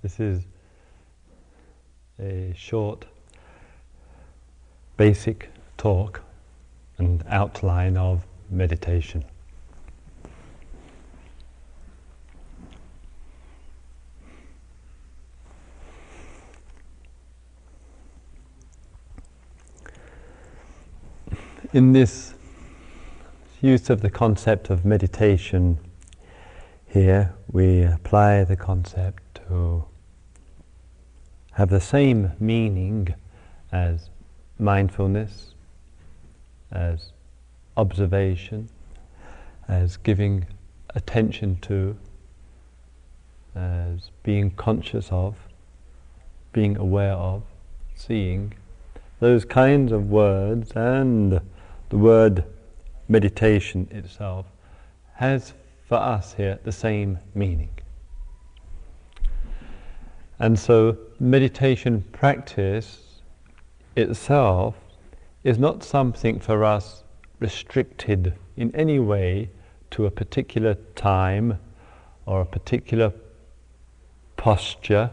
This is a short, basic talk and outline of meditation. In this use of the concept of meditation, here we apply the concept to have the same meaning as mindfulness, as observation, as giving attention to, as being conscious of, being aware of, seeing. Those kinds of words and the word meditation itself has for us here the same meaning. And so, meditation practice itself is not something for us restricted in any way to a particular time or a particular posture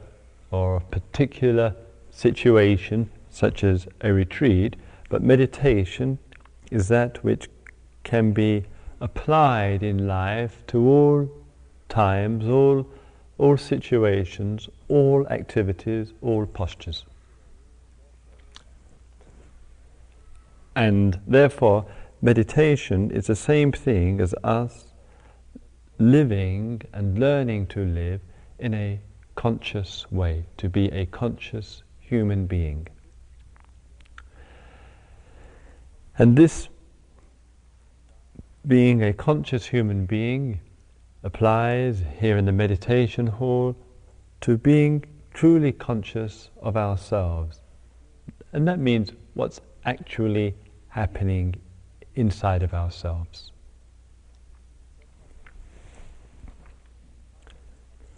or a particular situation, such as a retreat, but meditation is that which can be applied in life to all times, all all situations, all activities, all postures. And therefore, meditation is the same thing as us living and learning to live in a conscious way, to be a conscious human being. And this being a conscious human being applies here in the meditation hall to being truly conscious of ourselves. And that means what's actually happening inside of ourselves.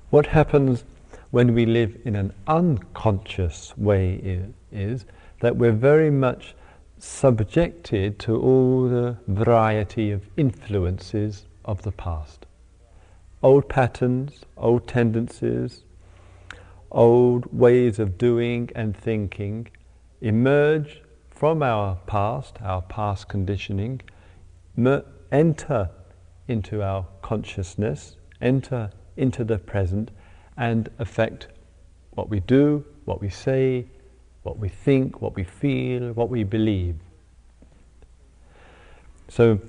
What happens when we live in an unconscious way is, that we're very much subjected to all the variety of influences of the past old patterns, old tendencies, old ways of doing and thinking emerge from our past, our past conditioning, enter into our consciousness, enter into the present, and affect what we do, what we say, what we think, what we feel, what we believe. So,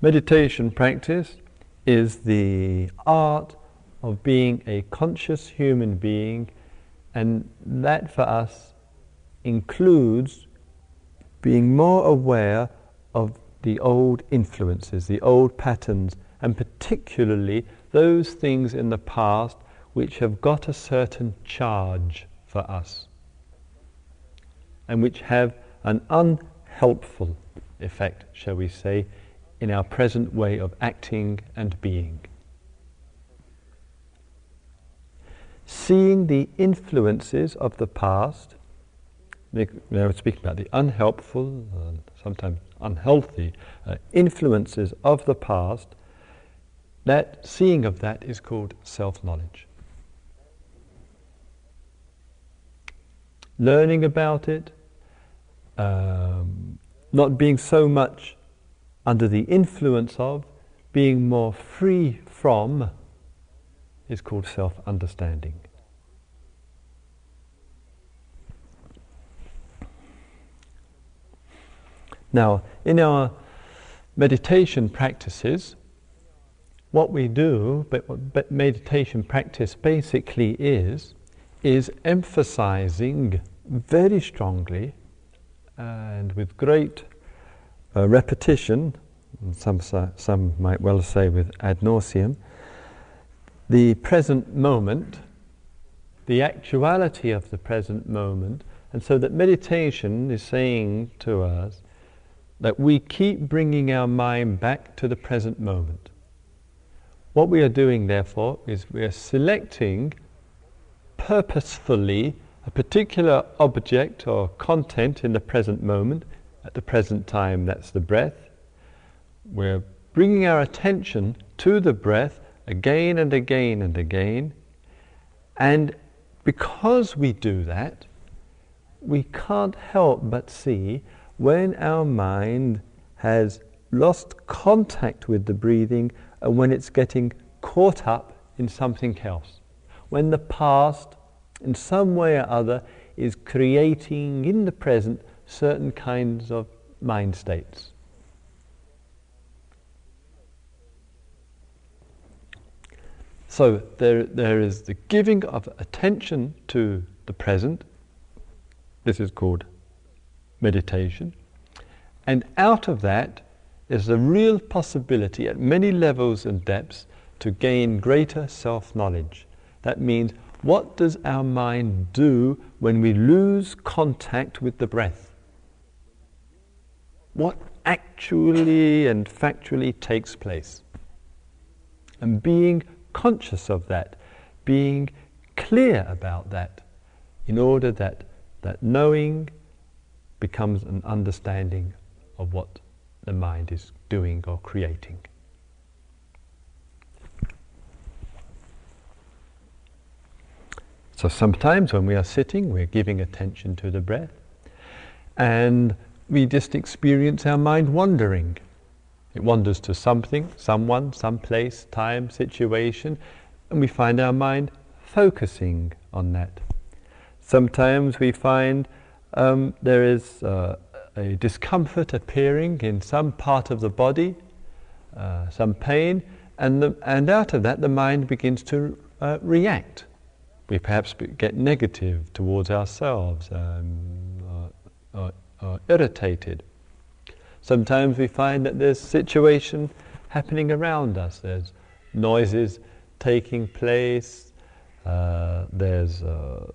meditation practice is the art of being a conscious human being, and that for us includes being more aware of the old influences, the old patterns, and particularly those things in the past which have got a certain charge for us and which have an unhelpful effect, shall we say, in our present way of acting and being. Seeing the influences of the past, now speaking about the unhelpful, uh, sometimes unhealthy uh, influences of the past, that seeing of that is called self knowledge. Learning about it, um, not being so much under the influence of, being more free from, is called self understanding. Now, in our meditation practices, what we do, but what meditation practice basically is, is emphasizing very strongly and with great uh, repetition, some, some might well say with ad nauseum, the present moment, the actuality of the present moment, and so that meditation is saying to us that we keep bringing our mind back to the present moment. What we are doing, therefore, is we are selecting purposefully a particular object or content in the present moment at the present time, that's the breath. We're bringing our attention to the breath again and again and again, and because we do that, we can't help but see when our mind has lost contact with the breathing and when it's getting caught up in something else. When the past, in some way or other, is creating in the present certain kinds of mind states. So there, there is the giving of attention to the present. This is called meditation. And out of that is a real possibility at many levels and depths to gain greater self knowledge. That means, what does our mind do when we lose contact with the breath? What actually and factually takes place? And being conscious of that, being clear about that, in order that that knowing becomes an understanding of what the mind is doing or creating. So sometimes when we are sitting, we're giving attention to the breath, and we just experience our mind wandering. It wanders to something, someone, some place, time, situation, and we find our mind focusing on that. Sometimes we find um, there is uh, a discomfort appearing in some part of the body, uh, some pain, and, the, and out of that the mind begins to uh, react we perhaps get negative towards ourselves, um, or, or, or irritated. Sometimes we find that there's situation happening around us. There's noises taking place. Uh, there's uh,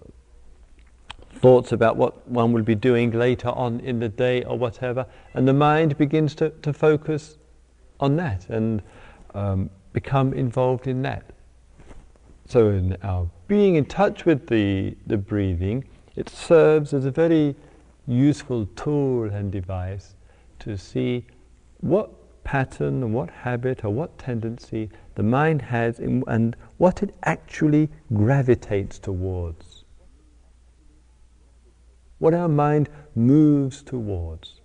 thoughts about what one will be doing later on in the day or whatever, and the mind begins to, to focus on that and um, become involved in that. So, in our being in touch with the, the breathing, it serves as a very useful tool and device to see what pattern, or what habit, or what tendency the mind has in, and what it actually gravitates towards. What our mind moves towards.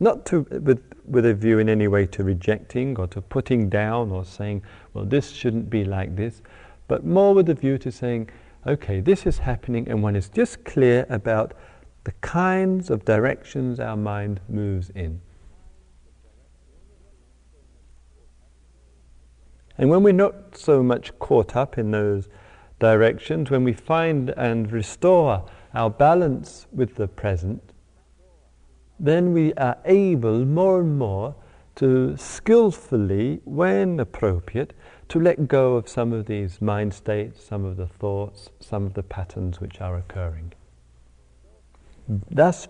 Not to, with, with a view in any way to rejecting or to putting down or saying, well, this shouldn't be like this, but more with a view to saying, okay, this is happening, and one is just clear about the kinds of directions our mind moves in. And when we're not so much caught up in those directions, when we find and restore our balance with the present, then we are able more and more to skillfully, when appropriate, to let go of some of these mind states, some of the thoughts, some of the patterns which are occurring. Thus,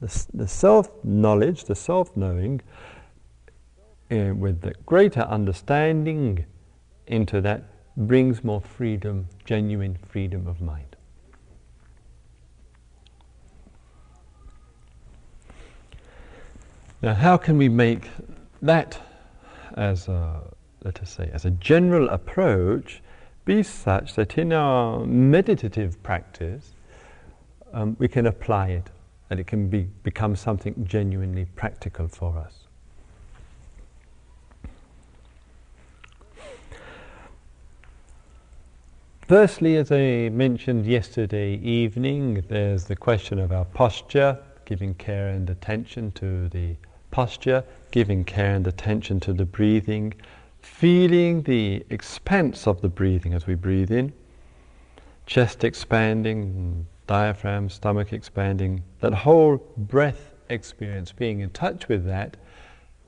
the, the self knowledge, the self knowing, uh, with the greater understanding into that, brings more freedom, genuine freedom of mind. Now, how can we make that as a, let us say, as a general approach be such that in our meditative practice um, we can apply it and it can be, become something genuinely practical for us? Firstly, as I mentioned yesterday evening, there's the question of our posture, giving care and attention to the posture, giving care and attention to the breathing, feeling the expanse of the breathing as we breathe in, chest expanding, diaphragm, stomach expanding, that whole breath experience, being in touch with that.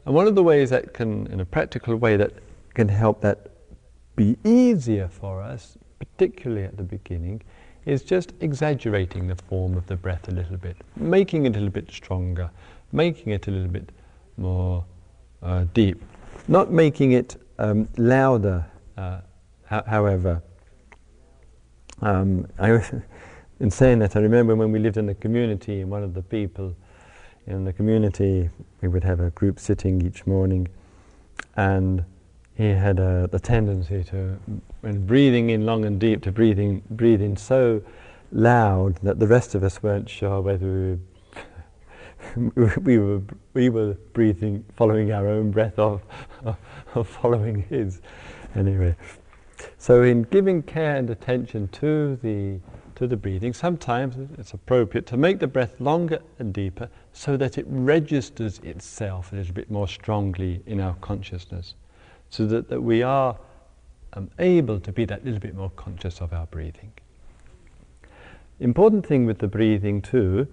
And one of the ways that can, in a practical way, that can help that be easier for us, particularly at the beginning, is just exaggerating the form of the breath a little bit, making it a little bit stronger, making it a little bit more uh, deep. Not making it um, louder, uh, ho- however. Um, I, in saying that, I remember when we lived in the community, and one of the people in the community, we would have a group sitting each morning, and he had uh, the tendency to, when breathing in long and deep, to breathing breathing so loud that the rest of us weren't sure whether we were, we were we were breathing, following our own breath, or following his. Anyway, so in giving care and attention to the to the breathing, sometimes it's appropriate to make the breath longer and deeper so that it registers itself a little bit more strongly in our consciousness, so that, that we are um, able to be that little bit more conscious of our breathing. Important thing with the breathing too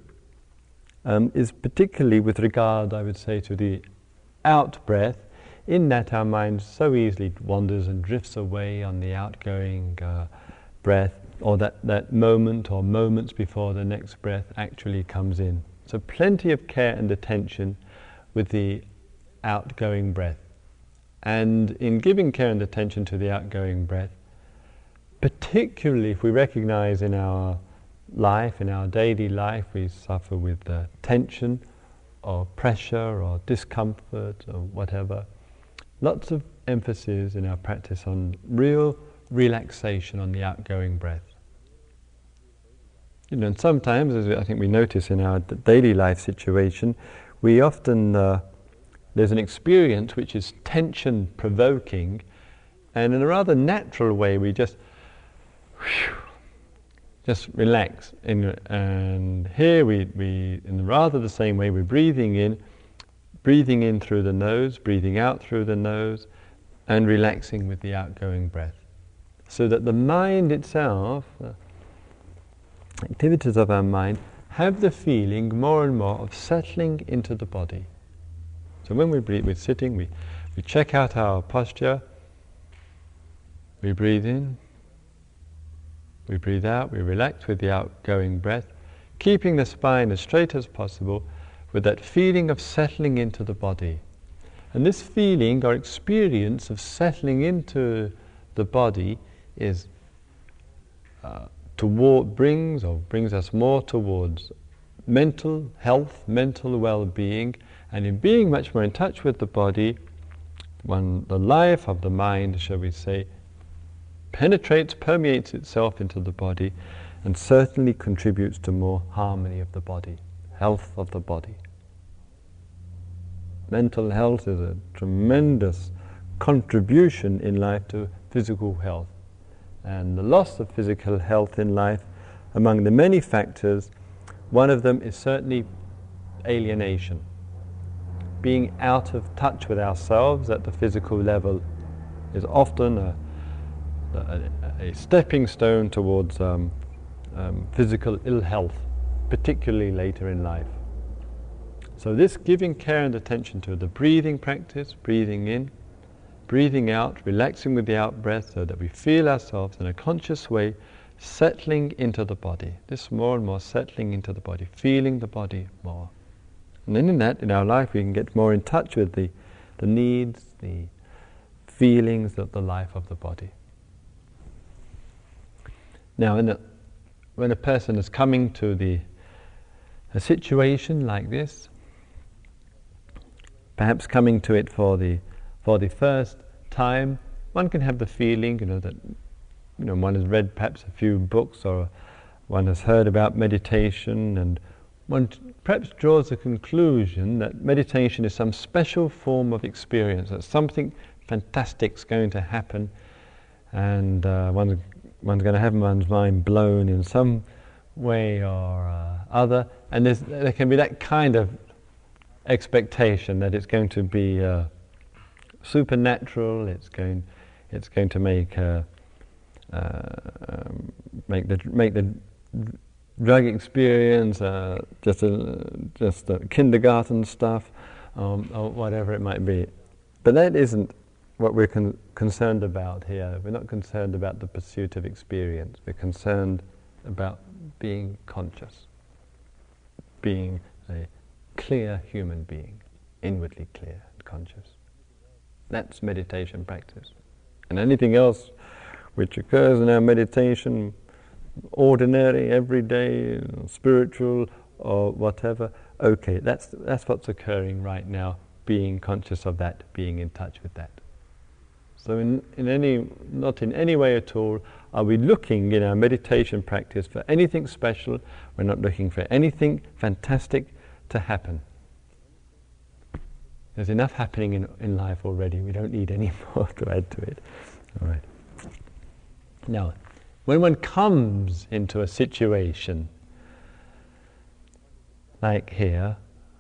um, is particularly with regard, I would say, to the out breath, in that our mind so easily wanders and drifts away on the outgoing uh, breath or that, that moment or moments before the next breath actually comes in. So, plenty of care and attention with the outgoing breath. And in giving care and attention to the outgoing breath, particularly if we recognize in our life, in our daily life, we suffer with uh, tension or pressure or discomfort or whatever, lots of emphasis in our practice on real relaxation on the outgoing breath. You know, and sometimes, as I think we notice in our daily life situation, we often uh, there's an experience which is tension provoking, and in a rather natural way, we just whew, just relax. In, and here we, we, in rather the same way, we're breathing in, breathing in through the nose, breathing out through the nose, and relaxing with the outgoing breath, so that the mind itself. the activities of our mind have the feeling more and more of settling into the body. So when we breathe, we're sitting, we, we check out our posture, we breathe in, we breathe out, we relax with the outgoing breath, keeping the spine as straight as possible with that feeling of settling into the body. And this feeling or experience of settling into the body is uh, toward brings or brings us more towards mental health, mental well-being, and in being much more in touch with the body, when the life of the mind, shall we say, penetrates, permeates itself into the body, and certainly contributes to more harmony of the body, health of the body. Mental health is a tremendous contribution in life to physical health and the loss of physical health in life, among the many factors, one of them is certainly alienation. Being out of touch with ourselves at the physical level is often a, a, a stepping stone towards um, um, physical ill health, particularly later in life. So, this giving care and attention to the breathing practice, breathing in, breathing out, relaxing with the out breath so that we feel ourselves in a conscious way settling into the body. This more and more settling into the body, feeling the body more. And then in that, in our life, we can get more in touch with the, the needs, the feelings of the life of the body. Now, a, when a person is coming to the, a situation like this, perhaps coming to it for the for the first time, one can have the feeling, you know, that you know one has read perhaps a few books or one has heard about meditation, and one t- perhaps draws a conclusion that meditation is some special form of experience, that something fantastic is going to happen, and uh, one's, one's going to have one's mind blown in some way or uh, other, and there can be that kind of expectation that it's going to be. Uh, supernatural. It's going, it's going to make uh, uh, make the make the drug experience uh, just a, just kindergarten stuff, um, or whatever it might be. But that isn't what we're con- concerned about here. We're not concerned about the pursuit of experience. We're concerned about being conscious, being a clear human being, inwardly clear and conscious. That's meditation practice. And anything else which occurs in our meditation, ordinary, everyday, spiritual, or whatever, okay, that's, that's what's occurring right now, being conscious of that, being in touch with that. So, in, in any, not in any way at all are we looking in our meditation practice for anything special. We're not looking for anything fantastic to happen. There's enough happening in, in life already. We don't need any more to add to it. All right. Now, when one comes into a situation like here,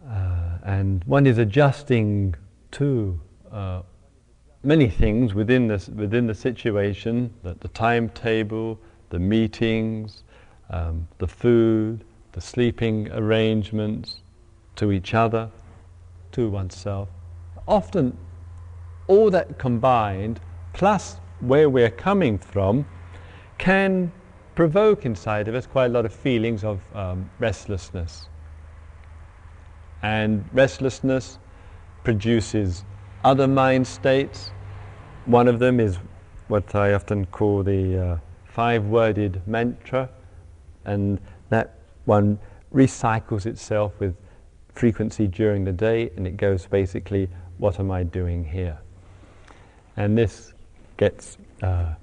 uh, and one is adjusting to uh, many things within the, within the situation, the, the timetable, the meetings, um, the food, the sleeping arrangements, to each other, to oneself. Often, all that combined, plus where we're coming from, can provoke inside of us quite a lot of feelings of um, restlessness. And restlessness produces other mind states. One of them is what I often call the uh, five worded mantra, and that one recycles itself with frequency during the day, and it goes basically, What am I doing here? And this gets uh,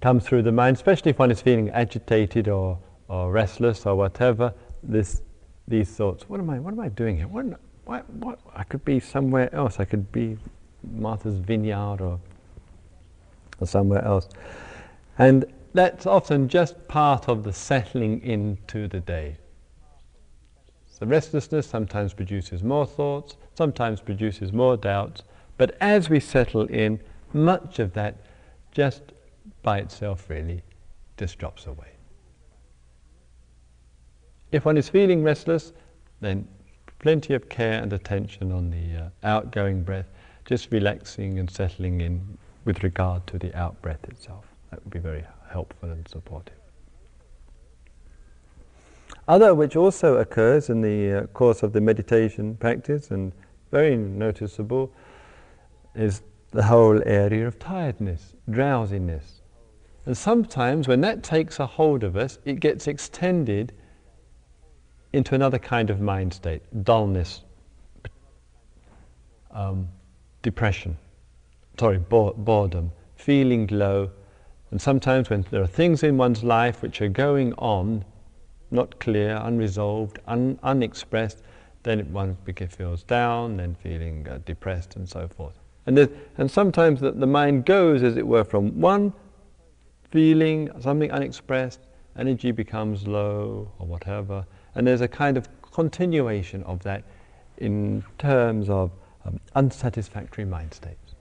comes through the mind, especially if one is feeling agitated or, or restless or whatever. This, these thoughts: What am I? What am I doing here? What, what, what? I could be somewhere else. I could be Martha's Vineyard or, or somewhere else, and that's often just part of the settling into the day. The restlessness sometimes produces more thoughts, sometimes produces more doubts, but as we settle in, much of that just by itself really just drops away. If one is feeling restless, then plenty of care and attention on the uh, outgoing breath, just relaxing and settling in with regard to the out breath itself. That would be very helpful and supportive. Other which also occurs in the uh, course of the meditation practice and very noticeable is the whole area of tiredness, drowsiness. And sometimes when that takes a hold of us, it gets extended into another kind of mind state dullness, um, depression, sorry, boredom, feeling low. And sometimes when there are things in one's life which are going on not clear, unresolved, un- unexpressed, then one feels down, then feeling uh, depressed, and so forth. And, and sometimes the, the mind goes, as it were, from one feeling, something unexpressed, energy becomes low or whatever, and there's a kind of continuation of that in terms of um, unsatisfactory mind states.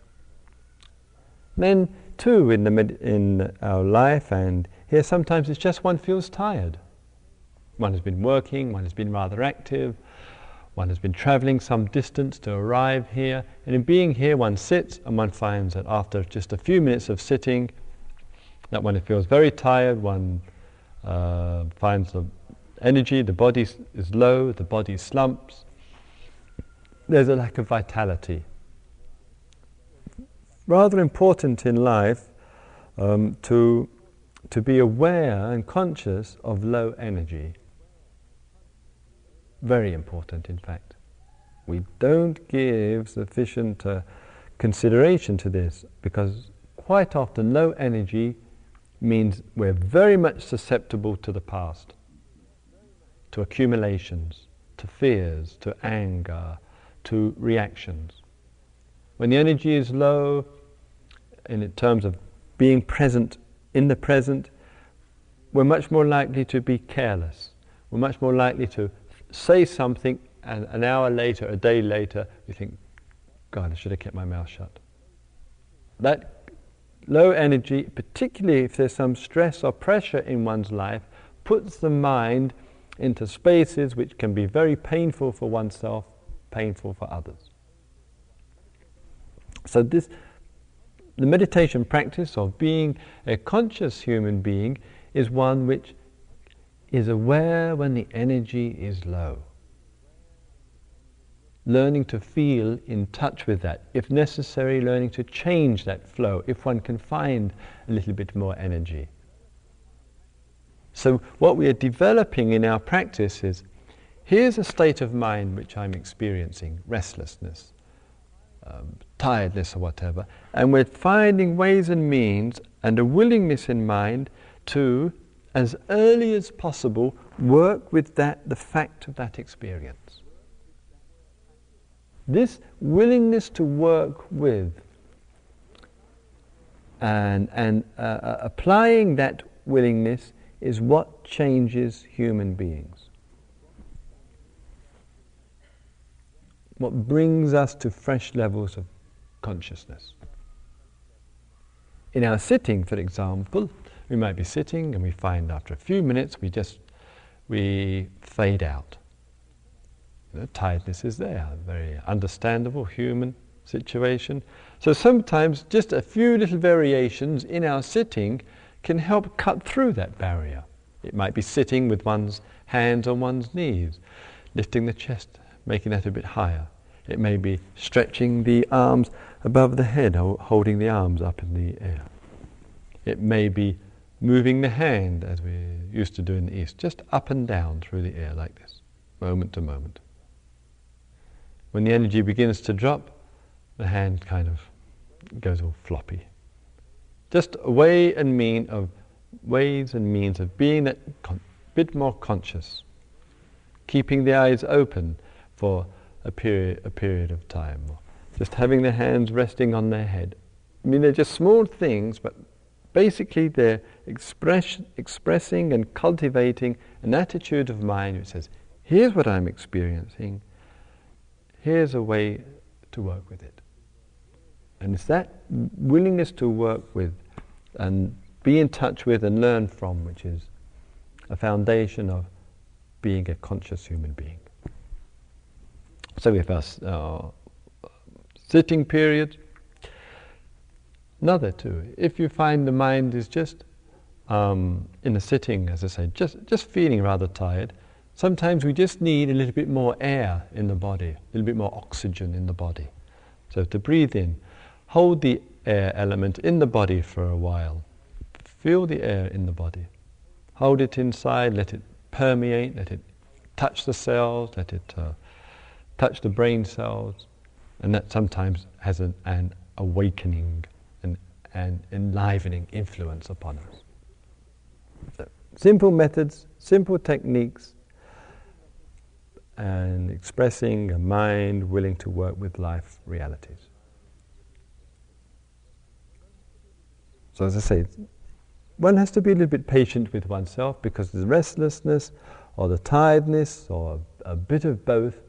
Then, too, in, the med- in our life and here, sometimes it's just one feels tired. One has been working, one has been rather active, one has been traveling some distance to arrive here, and in being here, one sits and one finds that after just a few minutes of sitting, that one feels very tired, one uh, finds the energy, the body is low, the body slumps. There's a lack of vitality. Rather important in life um, to, to be aware and conscious of low energy. Very important, in fact. We don't give sufficient uh, consideration to this because quite often low energy means we're very much susceptible to the past, to accumulations, to fears, to anger, to reactions. When the energy is low, in terms of being present in the present, we're much more likely to be careless. We're much more likely to say something, and an hour later, a day later, you think, God, I should have kept my mouth shut. That low energy, particularly if there's some stress or pressure in one's life, puts the mind into spaces which can be very painful for oneself, painful for others. So this the meditation practice of being a conscious human being is one which is aware when the energy is low. Learning to feel in touch with that. If necessary, learning to change that flow if one can find a little bit more energy. So, what we are developing in our practice is here's a state of mind which I'm experiencing restlessness. um, tiredness or whatever. And we're finding ways and means and a willingness in mind to, as early as possible, work with that, the fact of that experience. This willingness to work with and, and uh, uh applying that willingness is what changes human beings. What brings us to fresh levels of consciousness. In our sitting, for example, we might be sitting and we find after a few minutes we just we fade out. You know, tiredness is there, a very understandable human situation. So sometimes just a few little variations in our sitting can help cut through that barrier. It might be sitting with one's hands on one's knees, lifting the chest, making that a bit higher. It may be stretching the arms above the head, holding the arms up in the air. It may be moving the hand, as we used to do in the East, just up and down through the air like this, moment to moment. When the energy begins to drop, the hand kind of goes all floppy. Just a way and mean of ways and means of being a con- bit more conscious, keeping the eyes open for a period, a period of time, just having their hands resting on their head. I mean, they're just small things, but basically they're express, expressing and cultivating an attitude of mind which says, here's what I'm experiencing, here's a way to work with it. And it's that willingness to work with and be in touch with and learn from, which is a foundation of being a conscious human being. So we have our sitting period. Another two, if you find the mind is just um, in a sitting, as I say, just, just feeling rather tired, sometimes we just need a little bit more air in the body, a little bit more oxygen in the body. So to breathe in, hold the air element in the body for a while. Feel the air in the body. Hold it inside, let it permeate, let it touch the cells, let it uh, touch the brain cells, and that sometimes has an, an awakening and an enlivening influence upon us. So, simple methods, simple techniques, and expressing a mind willing to work with life realities. So, as I say, one has to be a little bit patient with oneself because the restlessness or the tiredness or a bit of both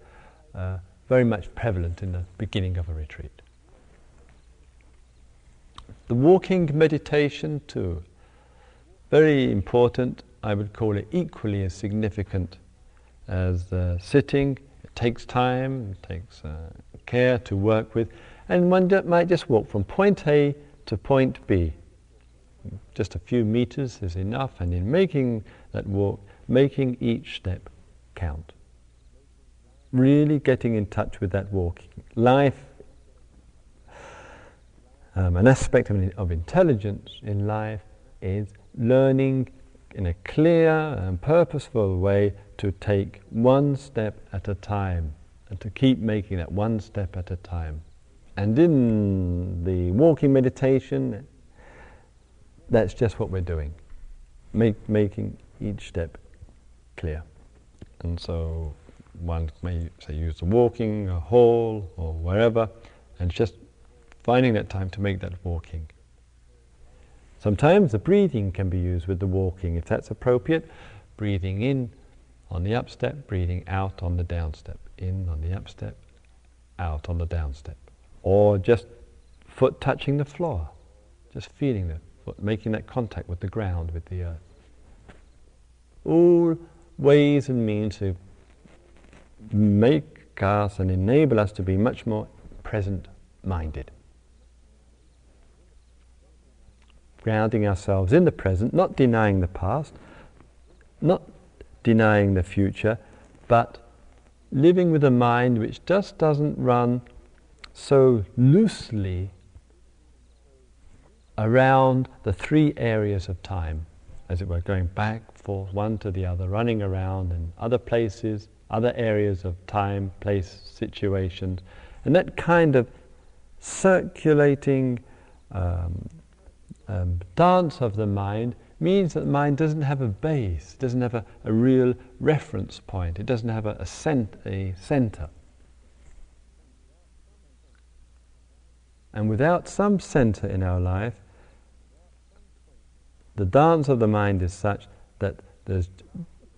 uh, very much prevalent in the beginning of a retreat. The walking meditation, too, very important. I would call it equally as significant as the sitting. It takes time, it takes uh, care to work with, and one might just walk from point A to point B just a few meters is enough, and in making that walk, making each step count. Really getting in touch with that walking. Life, um, an aspect of, of intelligence in life is learning in a clear and purposeful way to take one step at a time and to keep making that one step at a time. And in the walking meditation, that's just what we're doing, Make, making each step clear. And so one may say use the walking, a hall, or wherever, and just finding that time to make that walking. Sometimes the breathing can be used with the walking, if that's appropriate. Breathing in on the up step, breathing out on the down step. In on the up step, out on the down step. Or just foot touching the floor, just feeling the foot, making that contact with the ground, with the earth. All ways and means to make us and enable us to be much more present minded. Grounding ourselves in the present, not denying the past, not denying the future, but living with a mind which just doesn't run so loosely around the three areas of time, as it were, going back, forth, one to the other, running around in other places, other areas of time, place, situations. And that kind of circulating um, um, dance of the mind means that the mind doesn't have a base, doesn't have a, a real reference point, it doesn't have a, a, cent- a center. And without some center in our life, the dance of the mind is such that there's,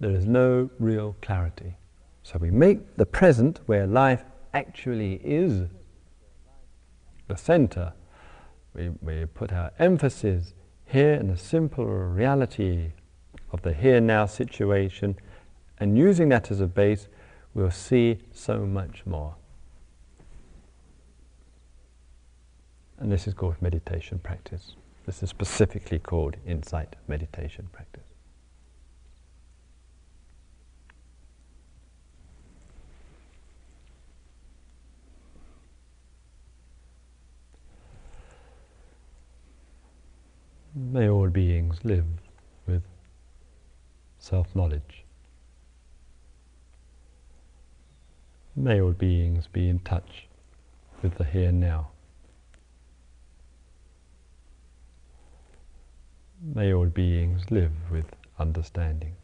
there is no real clarity. So we make the present, where life actually is, the center. We, we put our emphasis here in the simple reality of the here now situation, and using that as a base, we'll see so much more. And this is called meditation practice. This is specifically called insight meditation practice. May all beings live with self knowledge. May all beings be in touch with the here and now. May all beings live with understanding.